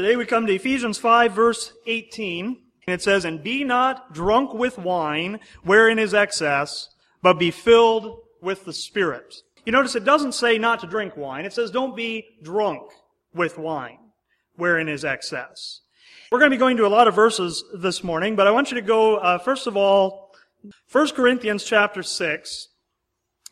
Today we come to Ephesians 5, verse 18. and It says, And be not drunk with wine, wherein is excess, but be filled with the Spirit. You notice it doesn't say not to drink wine. It says don't be drunk with wine, wherein is excess. We're going to be going to a lot of verses this morning, but I want you to go, uh, first of all, 1 Corinthians chapter 6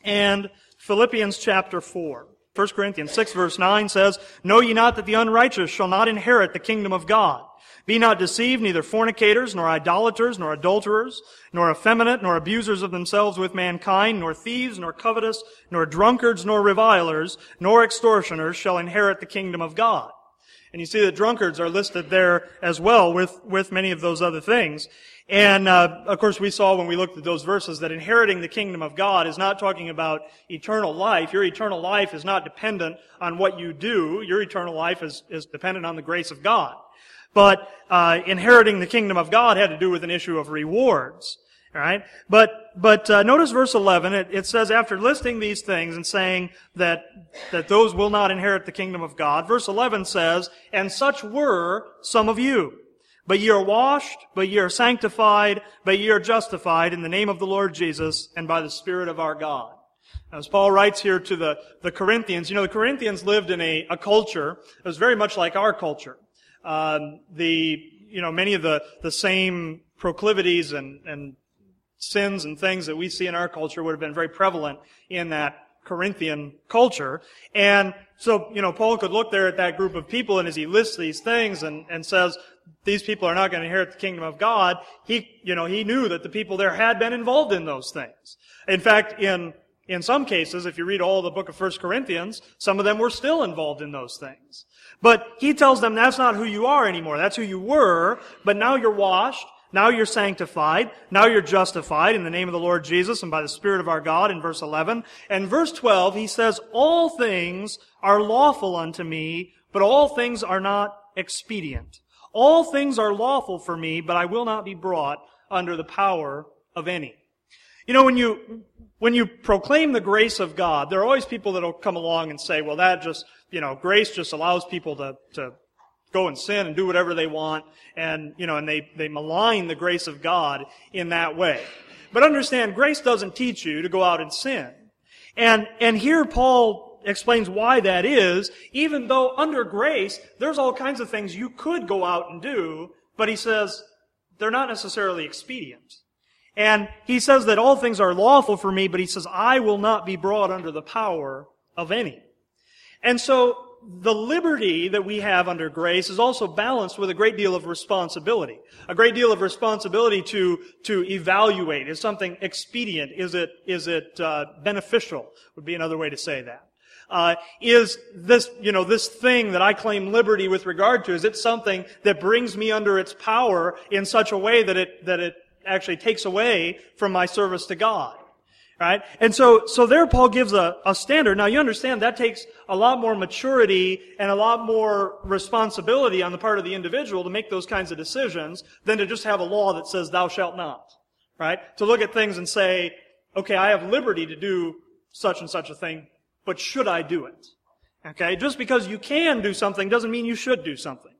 and Philippians chapter 4. 1 Corinthians 6 verse 9 says, Know ye not that the unrighteous shall not inherit the kingdom of God? Be not deceived, neither fornicators, nor idolaters, nor adulterers, nor effeminate, nor abusers of themselves with mankind, nor thieves, nor covetous, nor drunkards, nor revilers, nor extortioners shall inherit the kingdom of God. And you see that drunkards are listed there as well with, with many of those other things. And uh, of course, we saw when we looked at those verses that inheriting the kingdom of God is not talking about eternal life. Your eternal life is not dependent on what you do. Your eternal life is, is dependent on the grace of God. But uh, inheriting the kingdom of God had to do with an issue of rewards. All right, but but uh, notice verse eleven. It, it says after listing these things and saying that that those will not inherit the kingdom of God. Verse eleven says, "And such were some of you." But ye are washed, but ye are sanctified, but ye are justified in the name of the Lord Jesus and by the Spirit of our God. As Paul writes here to the, the Corinthians, you know, the Corinthians lived in a, a culture that was very much like our culture. Um, the you know many of the the same proclivities and and sins and things that we see in our culture would have been very prevalent in that Corinthian culture. And so, you know, Paul could look there at that group of people and as he lists these things and, and says, these people are not going to inherit the kingdom of God, he, you know, he knew that the people there had been involved in those things. In fact, in, in some cases, if you read all the book of 1 Corinthians, some of them were still involved in those things. But he tells them that's not who you are anymore. That's who you were, but now you're washed. Now you're sanctified. Now you're justified in the name of the Lord Jesus and by the Spirit of our God in verse 11. And verse 12, he says, All things are lawful unto me, but all things are not expedient. All things are lawful for me, but I will not be brought under the power of any. You know, when you, when you proclaim the grace of God, there are always people that will come along and say, well, that just, you know, grace just allows people to, to go and sin and do whatever they want, and, you know, and they, they malign the grace of God in that way. But understand, grace doesn't teach you to go out and sin. And, and here Paul explains why that is, even though under grace, there's all kinds of things you could go out and do, but he says, they're not necessarily expedient. And he says that all things are lawful for me, but he says, I will not be brought under the power of any. And so the liberty that we have under grace is also balanced with a great deal of responsibility. A great deal of responsibility to, to evaluate. Is something expedient? Is it, is it uh, beneficial? Would be another way to say that. Uh, is this, you know, this thing that I claim liberty with regard to, is it something that brings me under its power in such a way that it, that it actually takes away from my service to God? Right? And so, so there Paul gives a, a standard. Now you understand that takes a lot more maturity and a lot more responsibility on the part of the individual to make those kinds of decisions than to just have a law that says thou shalt not. Right? To look at things and say, okay, I have liberty to do such and such a thing, but should I do it? Okay? Just because you can do something doesn't mean you should do something.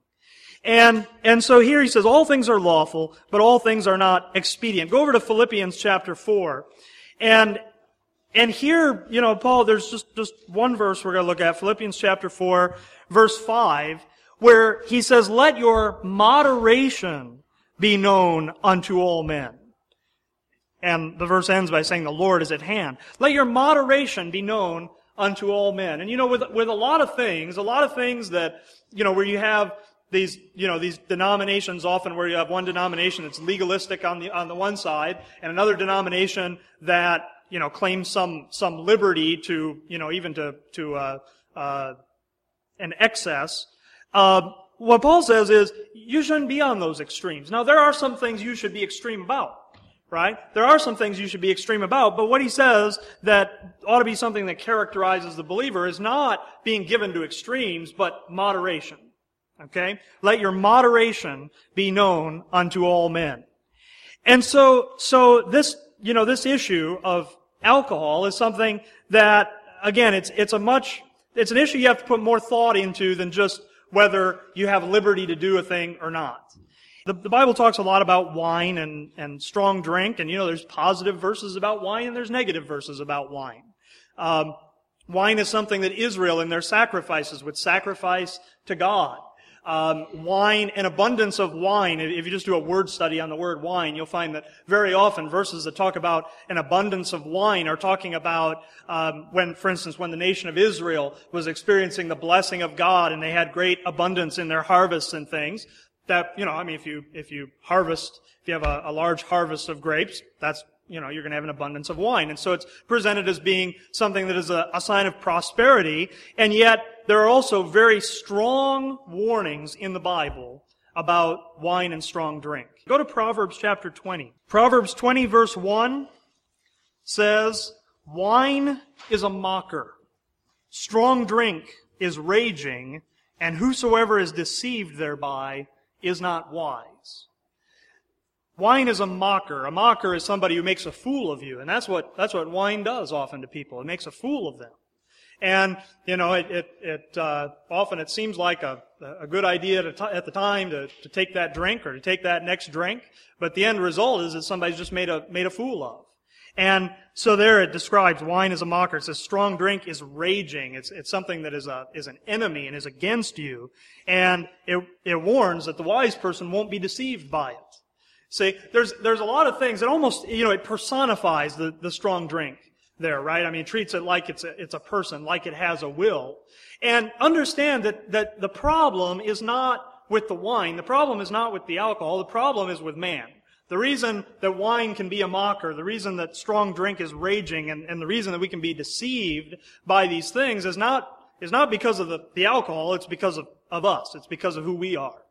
And, and so here he says, all things are lawful, but all things are not expedient. Go over to Philippians chapter 4. And, and here, you know, Paul, there's just, just one verse we're going to look at, Philippians chapter 4, verse 5, where he says, let your moderation be known unto all men. And the verse ends by saying, the Lord is at hand. Let your moderation be known unto all men. And you know, with, with a lot of things, a lot of things that, you know, where you have these, you know, these denominations often where you have one denomination that's legalistic on the, on the one side and another denomination that, you know, claims some, some liberty to, you know, even to, to, uh, uh, an excess. Uh, what Paul says is, you shouldn't be on those extremes. Now, there are some things you should be extreme about right? There are some things you should be extreme about, but what he says that ought to be something that characterizes the believer is not being given to extremes, but moderation. Okay? Let your moderation be known unto all men. And so, so this, you know, this issue of alcohol is something that, again, it's, it's a much, it's an issue you have to put more thought into than just whether you have liberty to do a thing or not. The, the, Bible talks a lot about wine and, and strong drink, and you know, there's positive verses about wine and there's negative verses about wine. Um, wine is something that Israel in their sacrifices would sacrifice to God. Um, wine, an abundance of wine. If you just do a word study on the word wine, you'll find that very often verses that talk about an abundance of wine are talking about um, when, for instance, when the nation of Israel was experiencing the blessing of God and they had great abundance in their harvests and things that, you know, I mean, if you, if you harvest, if you have a, a large harvest of grapes, that's, you know, you're going to have an abundance of wine. And so it's presented as being something that is a, a sign of prosperity. And yet, there are also very strong warnings in the Bible about wine and strong drink. Go to Proverbs chapter 20. Proverbs 20 verse 1 says, Wine is a mocker. Strong drink is raging, and whosoever is deceived thereby is not wise. Wine is a mocker. A mocker is somebody who makes a fool of you. And that's what, that's what wine does often to people. It makes a fool of them. And, you know, it, it, it uh, often it seems like a, a good idea at the time to, to take that drink or to take that next drink. But the end result is that somebody's just made a, made a fool of. And so there it describes wine as a mocker. It says strong drink is raging. It's, it's something that is a, is an enemy and is against you. And it, it warns that the wise person won't be deceived by it. See, there's, there's a lot of things that almost, you know, it personifies the, the strong drink there, right? I mean, it treats it like it's a, it's a person, like it has a will. And understand that, that the problem is not with the wine. The problem is not with the alcohol. The problem is with man. The reason that wine can be a mocker, the reason that strong drink is raging, and, and the reason that we can be deceived by these things is not, is not because of the, the alcohol, it's because of, of us. It's because of who we are.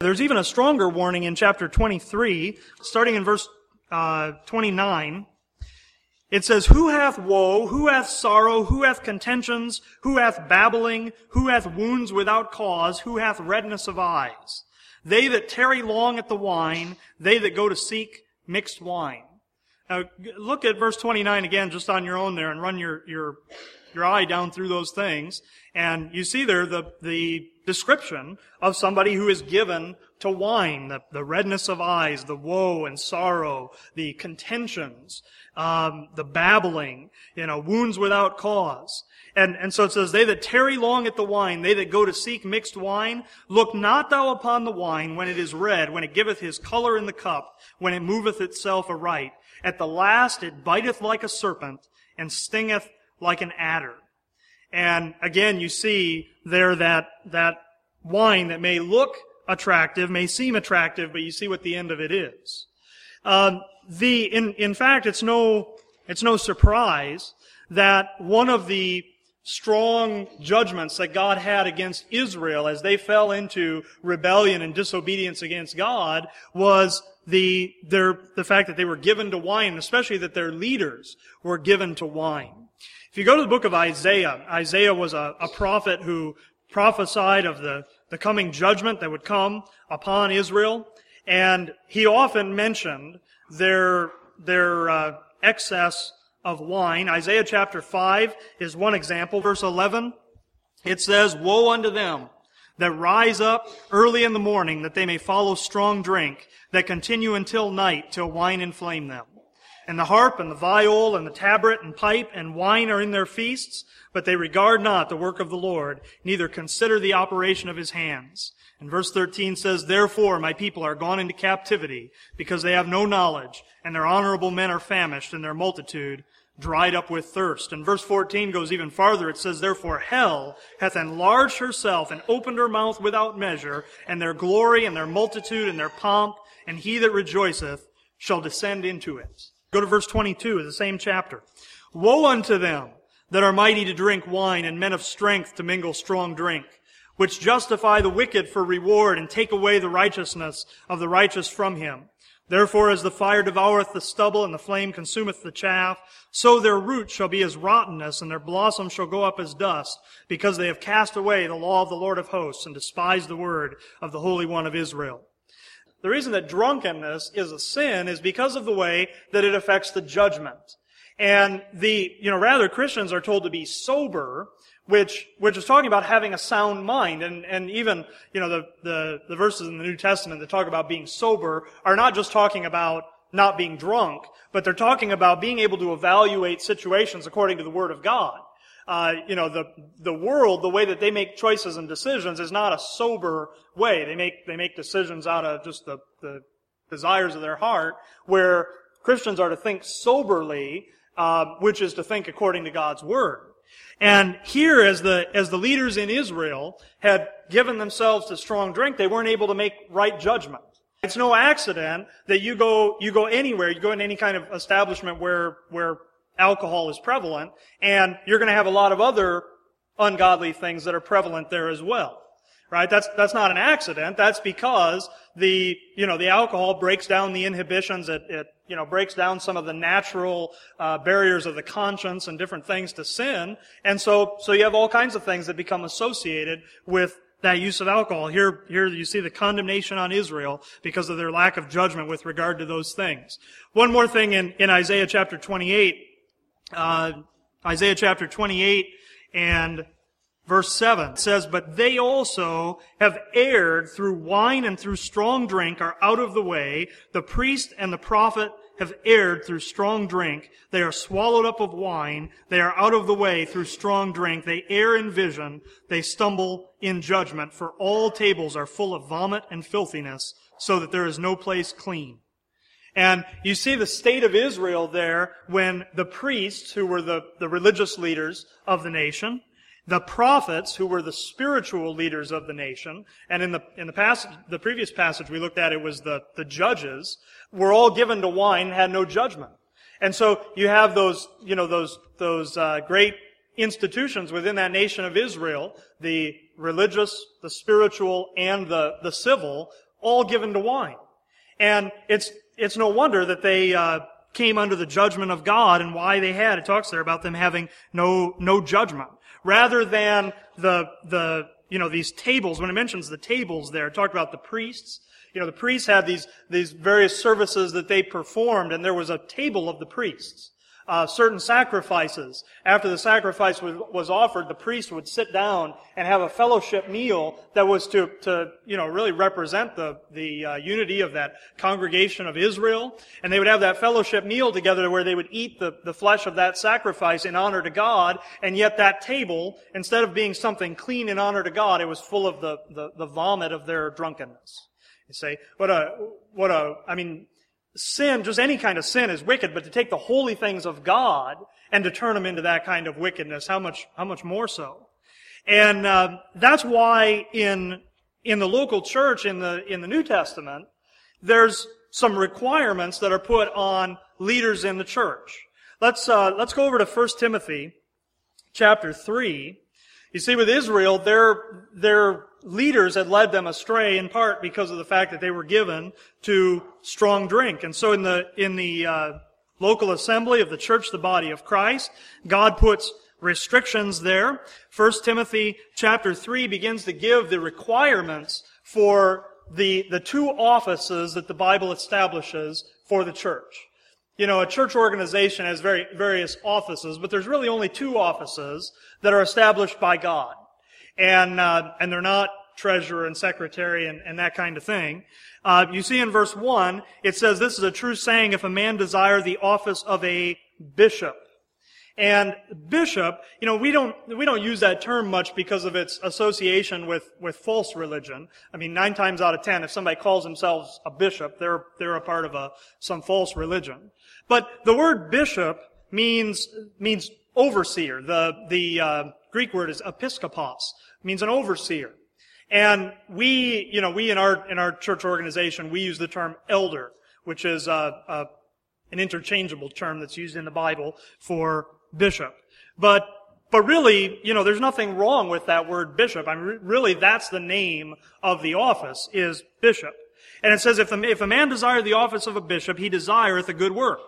There's even a stronger warning in chapter 23, starting in verse uh, 29. It says, Who hath woe? Who hath sorrow? Who hath contentions? Who hath babbling? Who hath wounds without cause? Who hath redness of eyes? They that tarry long at the wine, they that go to seek mixed wine. Now, look at verse 29 again, just on your own there, and run your, your, your eye down through those things. And you see there the, the description of somebody who is given to wine, the, the redness of eyes, the woe and sorrow, the contentions, um, the babbling, you know, wounds without cause. And, and so it says, they that tarry long at the wine, they that go to seek mixed wine, look not thou upon the wine when it is red, when it giveth his color in the cup, when it moveth itself aright. At the last it biteth like a serpent, and stingeth like an adder. And again, you see there that, that wine that may look attractive, may seem attractive, but you see what the end of it is. Um, the, in, in fact, it's no, it's no surprise that one of the strong judgments that God had against Israel as they fell into rebellion and disobedience against God was the, their, the fact that they were given to wine, especially that their leaders were given to wine. If you go to the book of Isaiah, Isaiah was a, a prophet who prophesied of the, the coming judgment that would come upon Israel, and he often mentioned their, their uh, excess of wine. Isaiah chapter 5 is one example. Verse 11, it says, Woe unto them that rise up early in the morning that they may follow strong drink that continue until night till wine inflame them. And the harp and the viol and the tabret and pipe and wine are in their feasts, but they regard not the work of the Lord, neither consider the operation of his hands. And verse 13 says, Therefore my people are gone into captivity, because they have no knowledge, and their honorable men are famished, and their multitude dried up with thirst. And verse 14 goes even farther. It says, Therefore hell hath enlarged herself and opened her mouth without measure, and their glory and their multitude and their pomp, and he that rejoiceth shall descend into it. Go to verse 22 of the same chapter. Woe unto them that are mighty to drink wine and men of strength to mingle strong drink which justify the wicked for reward and take away the righteousness of the righteous from him. Therefore, as the fire devoureth the stubble and the flame consumeth the chaff, so their root shall be as rottenness and their blossom shall go up as dust, because they have cast away the law of the Lord of hosts and despised the word of the Holy One of Israel. The reason that drunkenness is a sin is because of the way that it affects the judgment. And the, you know, rather Christians are told to be sober, which, which is talking about having a sound mind. And, and even, you know, the, the, the verses in the New Testament that talk about being sober are not just talking about not being drunk, but they're talking about being able to evaluate situations according to the Word of God. Uh, you know, the the world, the way that they make choices and decisions, is not a sober way. They make they make decisions out of just the the desires of their heart. Where Christians are to think soberly, uh, which is to think according to God's word. And here, as the, as the leaders in Israel had given themselves to strong drink, they weren't able to make right judgment. It's no accident that you go, you go anywhere, you go in any kind of establishment where, where alcohol is prevalent, and you're going to have a lot of other ungodly things that are prevalent there as well. Right? That's, that's not an accident. That's because the, you know, the alcohol breaks down the inhibitions. It, it you know, breaks down some of the natural uh, barriers of the conscience and different things to sin. And so, so you have all kinds of things that become associated with that use of alcohol. Here, here you see the condemnation on Israel because of their lack of judgment with regard to those things. One more thing in, in Isaiah chapter 28, uh, Isaiah chapter 28 and Verse 7 says, But they also have erred through wine and through strong drink are out of the way. The priest and the prophet have erred through strong drink. They are swallowed up of wine. They are out of the way through strong drink. They err in vision. They stumble in judgment. For all tables are full of vomit and filthiness, so that there is no place clean. And you see the state of Israel there when the priests, who were the, the religious leaders of the nation, the prophets, who were the spiritual leaders of the nation, and in the, in the passage, the previous passage we looked at, it was the, the judges, were all given to wine, had no judgment. And so you have those, you know, those, those, uh, great institutions within that nation of Israel, the religious, the spiritual, and the, the civil, all given to wine. And it's, it's no wonder that they, uh, came under the judgment of God and why they had. It talks there about them having no, no judgment rather than the, the, you know, these tables. When it mentions the tables there, it talked about the priests. You know, the priests had these, these various services that they performed, and there was a table of the priests uh, certain sacrifices. After the sacrifice was, was offered, the priest would sit down and have a fellowship meal that was to, to you know, really represent the, the uh, unity of that congregation of Israel. And they would have that fellowship meal together where they would eat the, the flesh of that sacrifice in honor to God. And yet that table, instead of being something clean in honor to God, it was full of the, the, the vomit of their drunkenness. You say, what a, what a, I mean, sin, just any kind of sin is wicked, but to take the holy things of God and to turn them into that kind of wickedness, how much, how much more so? And uh, that's why in in the local church in the in the New Testament, there's some requirements that are put on leaders in the church. Let's uh, let's go over to 1 Timothy chapter three. You see, with Israel, their leaders had led them astray in part because of the fact that they were given to strong drink. And so in the, in the, uh, local assembly of the church, the body of Christ, God puts restrictions there. First Timothy chapter 3 begins to give the requirements for the, the two offices that the Bible establishes for the church. You know, a church organization has very, various offices, but there's really only two offices that are established by God and uh, and they're not treasurer and secretary and, and that kind of thing. Uh, you see in verse one, it says, "This is a true saying: If a man desire the office of a bishop." And bishop, you know, we don't, we don't use that term much because of its association with, with false religion. I mean, nine times out of ten, if somebody calls themselves a bishop, they're, they're a part of a, some false religion. But the word bishop means, means overseer. The, the, uh, Greek word is episkopos, means an overseer. And we, you know, we in our, in our church organization, we use the term elder, which is a, a, an interchangeable term that's used in the Bible for bishop. But but really, you know, there's nothing wrong with that word bishop. I mean, really, that's the name of the office, is bishop. And it says, if a, if a man desire the office of a bishop, he desireth a good work.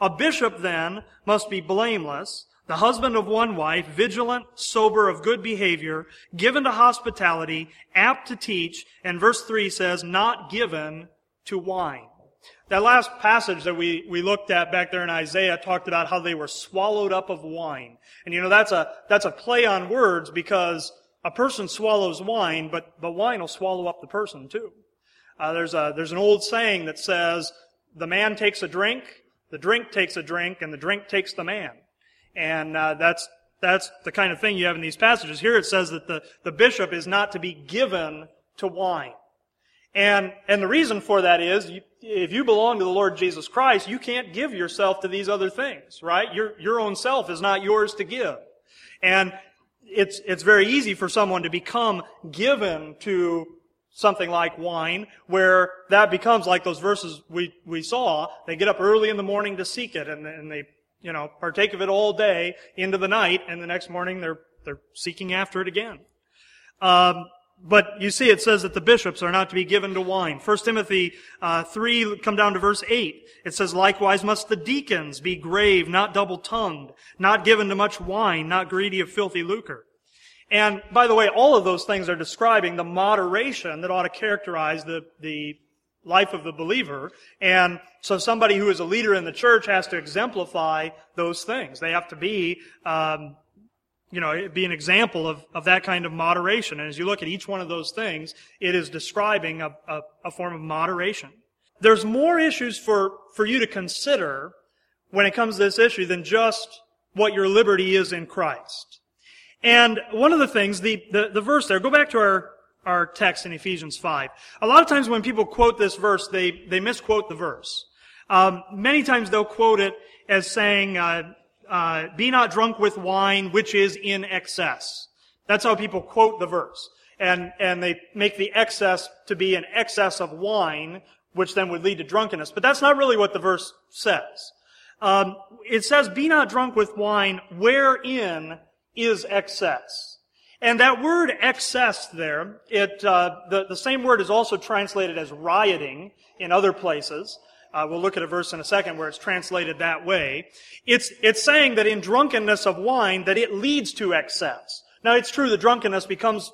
A bishop then must be blameless, the husband of one wife, vigilant, sober, of good behavior, given to hospitality, apt to teach, and verse 3 says, not given to wine. That last passage that we, we looked at back there in Isaiah talked about how they were swallowed up of wine. And you know, that's a, that's a play on words because a person swallows wine, but, but wine will swallow up the person too. Uh, there's a, there's an old saying that says, the man takes a drink, the drink takes a drink, and the drink takes the man. And, uh, that's, that's the kind of thing you have in these passages. Here it says that the, the bishop is not to be given to wine. And, and the reason for that is, you, if you belong to the Lord Jesus Christ, you can't give yourself to these other things, right? Your, your own self is not yours to give. And it's, it's very easy for someone to become given to something like wine, where that becomes like those verses we, we saw. They get up early in the morning to seek it, and, and they, you know, partake of it all day into the night, and the next morning they're, they're seeking after it again. Um, but you see, it says that the bishops are not to be given to wine. 1 Timothy uh, 3, come down to verse 8. It says, Likewise must the deacons be grave, not double-tongued, not given to much wine, not greedy of filthy lucre. And by the way, all of those things are describing the moderation that ought to characterize the, the life of the believer. And so somebody who is a leader in the church has to exemplify those things. They have to be um, you know, be an example of, of that kind of moderation. And as you look at each one of those things, it is describing a, a, a form of moderation. There's more issues for, for you to consider when it comes to this issue than just what your liberty is in Christ. And one of the things, the, the, the verse there, go back to our, our text in Ephesians 5. A lot of times when people quote this verse, they, they misquote the verse. Um, many times they'll quote it as saying, uh, uh, be not drunk with wine, which is in excess. That's how people quote the verse. And, and they make the excess to be an excess of wine, which then would lead to drunkenness. But that's not really what the verse says. Um, it says, be not drunk with wine, wherein is excess. And that word excess there, it, uh, the, the same word is also translated as rioting in other places. Uh, we'll look at a verse in a second where it's translated that way. It's, it's saying that in drunkenness of wine, that it leads to excess. Now it's true that drunkenness becomes,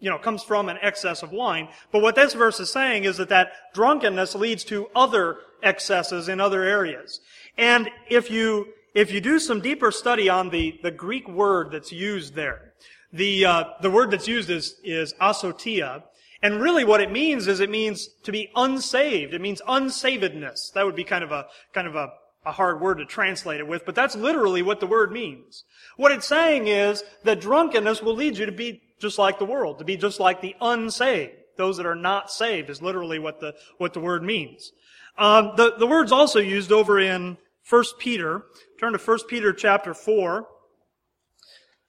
you know, comes from an excess of wine, but what this verse is saying is that that drunkenness leads to other excesses in other areas. And if you, if you do some deeper study on the, the Greek word that's used there, the, uh, the word that's used is, is asotia, and really what it means is it means to be unsaved. It means unsavedness. That would be kind of a, kind of a, a hard word to translate it with, but that's literally what the word means. What it's saying is that drunkenness will lead you to be just like the world, to be just like the unsaved. Those that are not saved is literally what the, what the word means. Um, the, the word's also used over in 1 Peter. Turn to 1 Peter chapter 4.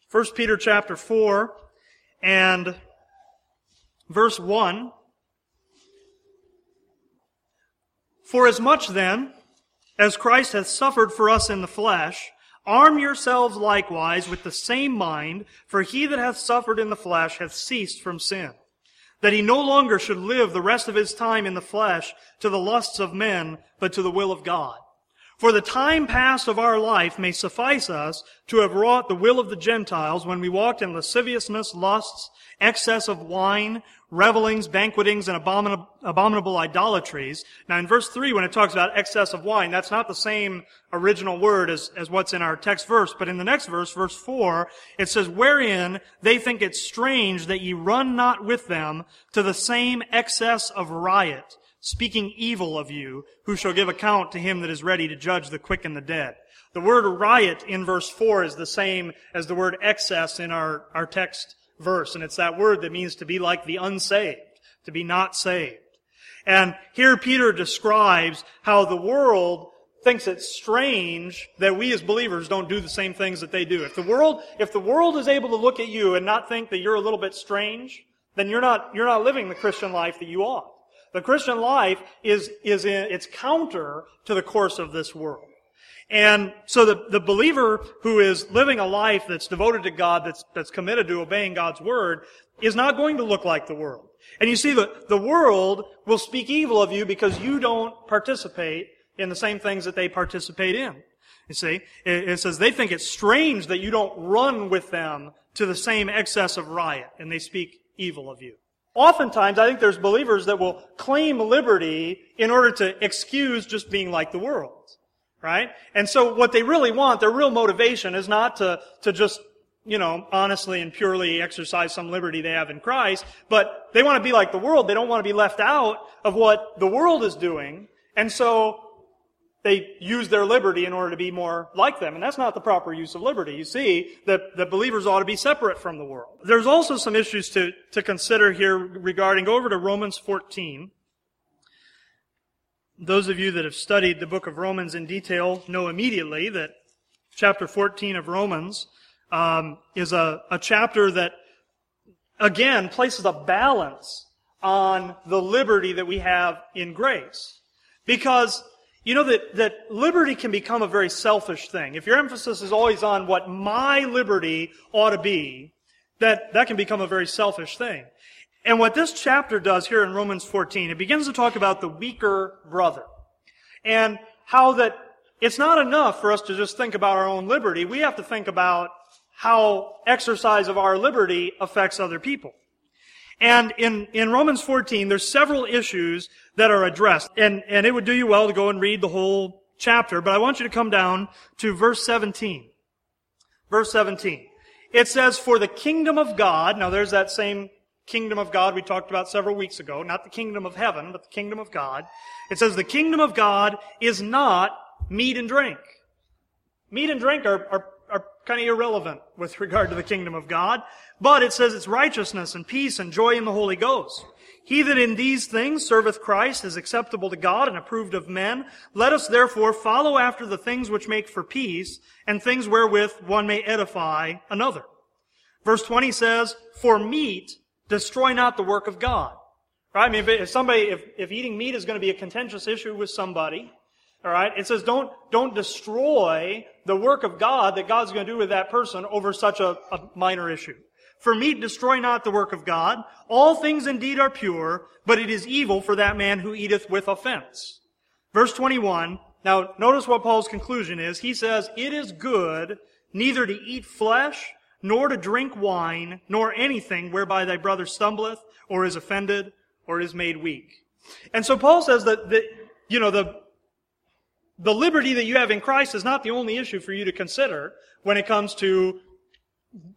1 Peter chapter 4 and verse 1. For as much then as Christ hath suffered for us in the flesh, arm yourselves likewise with the same mind, for he that hath suffered in the flesh hath ceased from sin, that he no longer should live the rest of his time in the flesh to the lusts of men, but to the will of God. For the time past of our life may suffice us to have wrought the will of the Gentiles when we walked in lasciviousness, lusts, excess of wine, revelings, banquetings, and abominable, idolatries. Now in verse 3, when it talks about excess of wine, that's not the same original word as, as what's in our text verse, but in the next verse, verse 4, it says, Wherein they think it strange that ye run not with them to the same excess of riot, speaking evil of you, who shall give account to him that is ready to judge the quick and the dead. The word riot in verse 4 is the same as the word excess in our, our text verse, and it's that word that means to be like the unsaved, to be not saved. And here Peter describes how the world thinks it's strange that we as believers don't do the same things that they do. If the world, if the world is able to look at you and not think that you're a little bit strange, then you're not, you're not living the Christian life that you ought. The Christian life is, is in, it's counter to the course of this world. And so the, the believer who is living a life that's devoted to God, that's, that's committed to obeying God's word, is not going to look like the world. And you see, the, the world will speak evil of you because you don't participate in the same things that they participate in. You see, it, it says they think it's strange that you don't run with them to the same excess of riot, and they speak evil of you. Oftentimes, I think there's believers that will claim liberty in order to excuse just being like the world. Right? And so what they really want, their real motivation is not to, to just, you know, honestly and purely exercise some liberty they have in Christ, but they want to be like the world. They don't want to be left out of what the world is doing. And so they use their liberty in order to be more like them. And that's not the proper use of liberty. You see that, that believers ought to be separate from the world. There's also some issues to, to consider here regarding, go over to Romans 14. Those of you that have studied the book of Romans in detail know immediately that chapter 14 of Romans um, is a, a chapter that, again, places a balance on the liberty that we have in grace. Because you know that, that liberty can become a very selfish thing. If your emphasis is always on what my liberty ought to be, that, that can become a very selfish thing. And what this chapter does here in Romans 14, it begins to talk about the weaker brother. And how that it's not enough for us to just think about our own liberty. We have to think about how exercise of our liberty affects other people. And in, in Romans 14, there's several issues that are addressed. And, and it would do you well to go and read the whole chapter, but I want you to come down to verse 17. Verse 17. It says, For the kingdom of God, now there's that same kingdom of God we talked about several weeks ago, not the kingdom of heaven, but the kingdom of God. It says, The kingdom of God is not meat and drink. Meat and drink are, are, are kind of irrelevant with regard to the kingdom of God, but it says it's righteousness and peace and joy in the Holy Ghost. He that in these things serveth Christ is acceptable to God and approved of men. Let us therefore follow after the things which make for peace and things wherewith one may edify another. Verse 20 says, For meat destroy not the work of God. Right? I mean, if somebody, if, if eating meat is going to be a contentious issue with somebody, all right, it says don't, don't destroy the work of God that God's going to do with that person over such a, a minor issue. For meat destroy not the work of God. All things indeed are pure, but it is evil for that man who eateth with offense. Verse 21. Now, notice what Paul's conclusion is. He says, It is good neither to eat flesh, nor to drink wine, nor anything whereby thy brother stumbleth, or is offended, or is made weak. And so Paul says that, that you know, the, the liberty that you have in Christ is not the only issue for you to consider when it comes to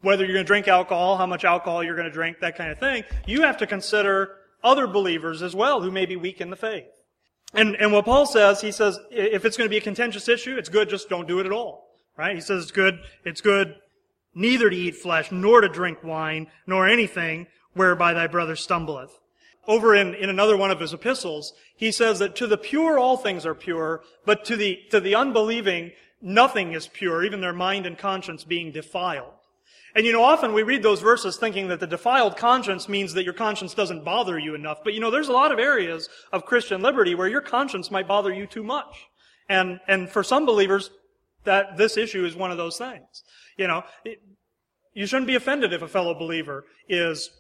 whether you're going to drink alcohol, how much alcohol you're going to drink, that kind of thing, you have to consider other believers as well who may be weak in the faith. And, and what Paul says, he says, if it's going to be a contentious issue, it's good, just don't do it at all. Right? He says it's good, it's good neither to eat flesh, nor to drink wine, nor anything whereby thy brother stumbleth. Over in, in another one of his epistles, he says that to the pure all things are pure, but to the, to the unbelieving nothing is pure, even their mind and conscience being defiled. And you know, often we read those verses thinking that the defiled conscience means that your conscience doesn't bother you enough. But you know, there's a lot of areas of Christian liberty where your conscience might bother you too much. And, and for some believers, that this issue is one of those things. You know, it, you shouldn't be offended if a fellow believer is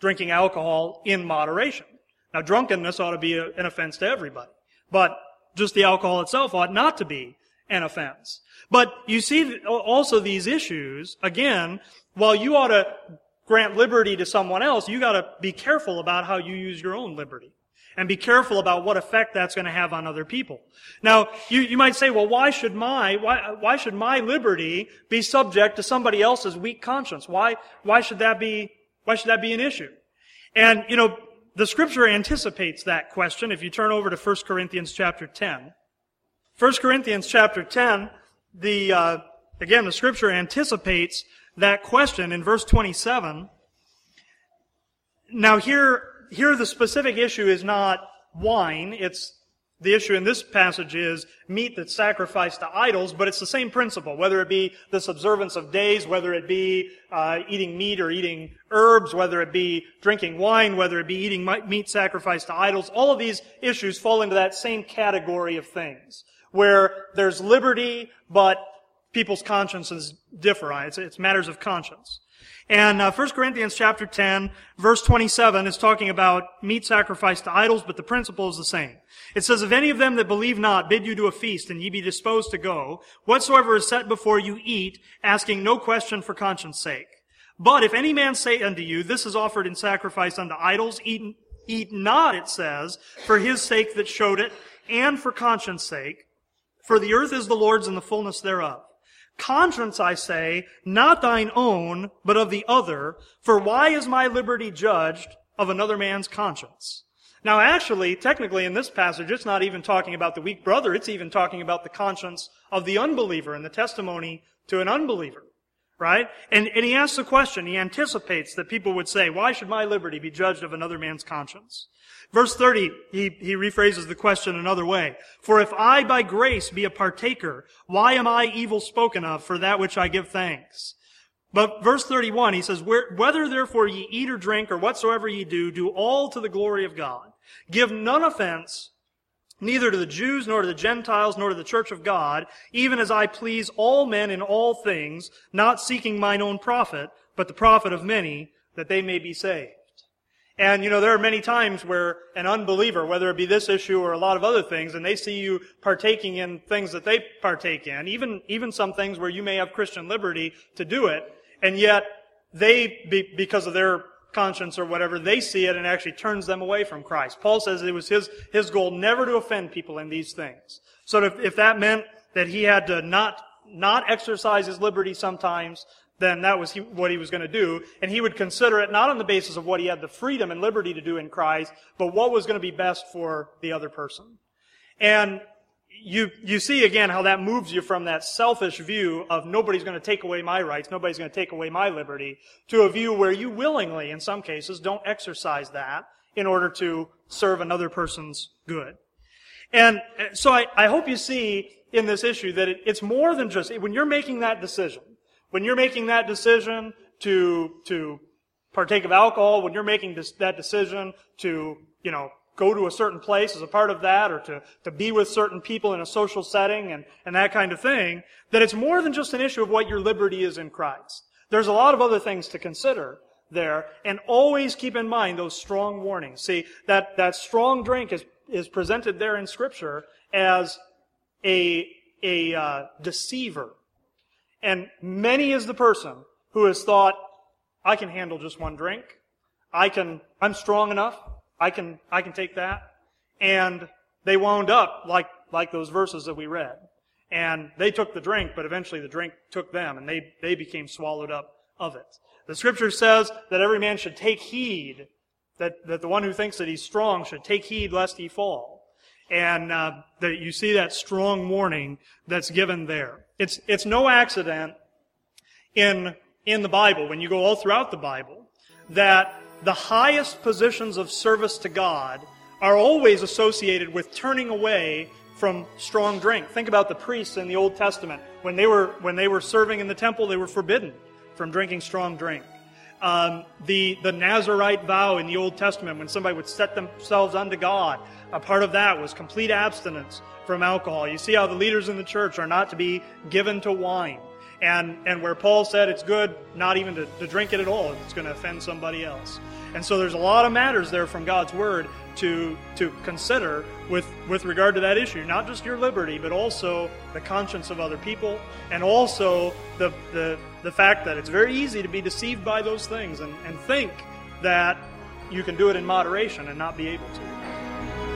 drinking alcohol in moderation. Now, drunkenness ought to be a, an offense to everybody. But just the alcohol itself ought not to be an offense. But you see also these issues, again, while you ought to grant liberty to someone else, you gotta be careful about how you use your own liberty. And be careful about what effect that's going to have on other people. Now, you, you might say, well, why should my, why, why should my liberty be subject to somebody else's weak conscience? Why, why should that be, why should that be an issue? And, you know, the scripture anticipates that question. If you turn over to 1 Corinthians chapter 10, 1 Corinthians chapter 10, the, uh, again, the scripture anticipates that question in verse 27. Now here, here the specific issue is not wine, it's the issue in this passage is meat that's sacrificed to idols, but it's the same principle, whether it be this observance of days, whether it be uh, eating meat or eating herbs, whether it be drinking wine, whether it be eating meat sacrificed to idols. All of these issues fall into that same category of things where there's liberty, but people's consciences differ. It's, it's matters of conscience. And uh, 1 Corinthians chapter 10, verse 27 is talking about meat sacrificed to idols, but the principle is the same. It says, If any of them that believe not bid you to a feast, and ye be disposed to go, whatsoever is set before you eat, asking no question for conscience sake. But if any man say unto you, This is offered in sacrifice unto idols, eat, eat not, it says, for his sake that showed it, and for conscience sake. For the earth is the Lord's and the fullness thereof. Conscience, I say, not thine own, but of the other. For why is my liberty judged of another man's conscience? Now, actually, technically, in this passage, it's not even talking about the weak brother. It's even talking about the conscience of the unbeliever and the testimony to an unbeliever. Right? And, and he asks the question. He anticipates that people would say, why should my liberty be judged of another man's conscience? Verse 30, he, he rephrases the question another way. For if I by grace be a partaker, why am I evil spoken of for that which I give thanks? But verse 31, he says, Whether therefore ye eat or drink or whatsoever ye do, do all to the glory of God. Give none offense, neither to the Jews, nor to the Gentiles, nor to the church of God, even as I please all men in all things, not seeking mine own profit, but the profit of many, that they may be saved. And, you know, there are many times where an unbeliever, whether it be this issue or a lot of other things, and they see you partaking in things that they partake in, even, even some things where you may have Christian liberty to do it, and yet they, be, because of their conscience or whatever, they see it and actually turns them away from Christ. Paul says it was his, his goal never to offend people in these things. So if, if that meant that he had to not, not exercise his liberty sometimes, then that was what he was going to do. And he would consider it not on the basis of what he had the freedom and liberty to do in Christ, but what was going to be best for the other person. And you, you see again how that moves you from that selfish view of nobody's going to take away my rights, nobody's going to take away my liberty, to a view where you willingly, in some cases, don't exercise that in order to serve another person's good. And uh, so I, I hope you see in this issue that it, it's more than just, when you're making that decision, when you're making that decision to, to partake of alcohol, when you're making this, that decision to, you know, go to a certain place as a part of that or to, to be with certain people in a social setting and, and that kind of thing, that it's more than just an issue of what your liberty is in Christ. There's a lot of other things to consider there and always keep in mind those strong warnings. See, that, that strong drink is, is presented there in scripture as a, a uh, deceiver and many is the person who has thought, I can handle just one drink. I can, I'm strong enough. I can, I can take that. And they wound up like, like those verses that we read. And they took the drink, but eventually the drink took them and they, they became swallowed up of it. The scripture says that every man should take heed, that, that the one who thinks that he's strong should take heed lest he fall. And uh, that you see that strong warning that's given there. It's, it's no accident in, in the Bible, when you go all throughout the Bible, that the highest positions of service to God are always associated with turning away from strong drink. Think about the priests in the Old Testament. When they were, when they were serving in the temple, they were forbidden from drinking strong drink. Um, the, the Nazarite vow in the Old Testament, when somebody would set themselves unto God, a part of that was complete abstinence from alcohol. You see how the leaders in the church are not to be given to wine. And, and where Paul said it's good not even to, to drink it at all, if it's going to offend somebody else. And so there's a lot of matters there from God's Word to, to consider with, with regard to that issue. Not just your liberty, but also the conscience of other people, and also the, the, the fact that it's very easy to be deceived by those things and, and think that you can do it in moderation and not be able to.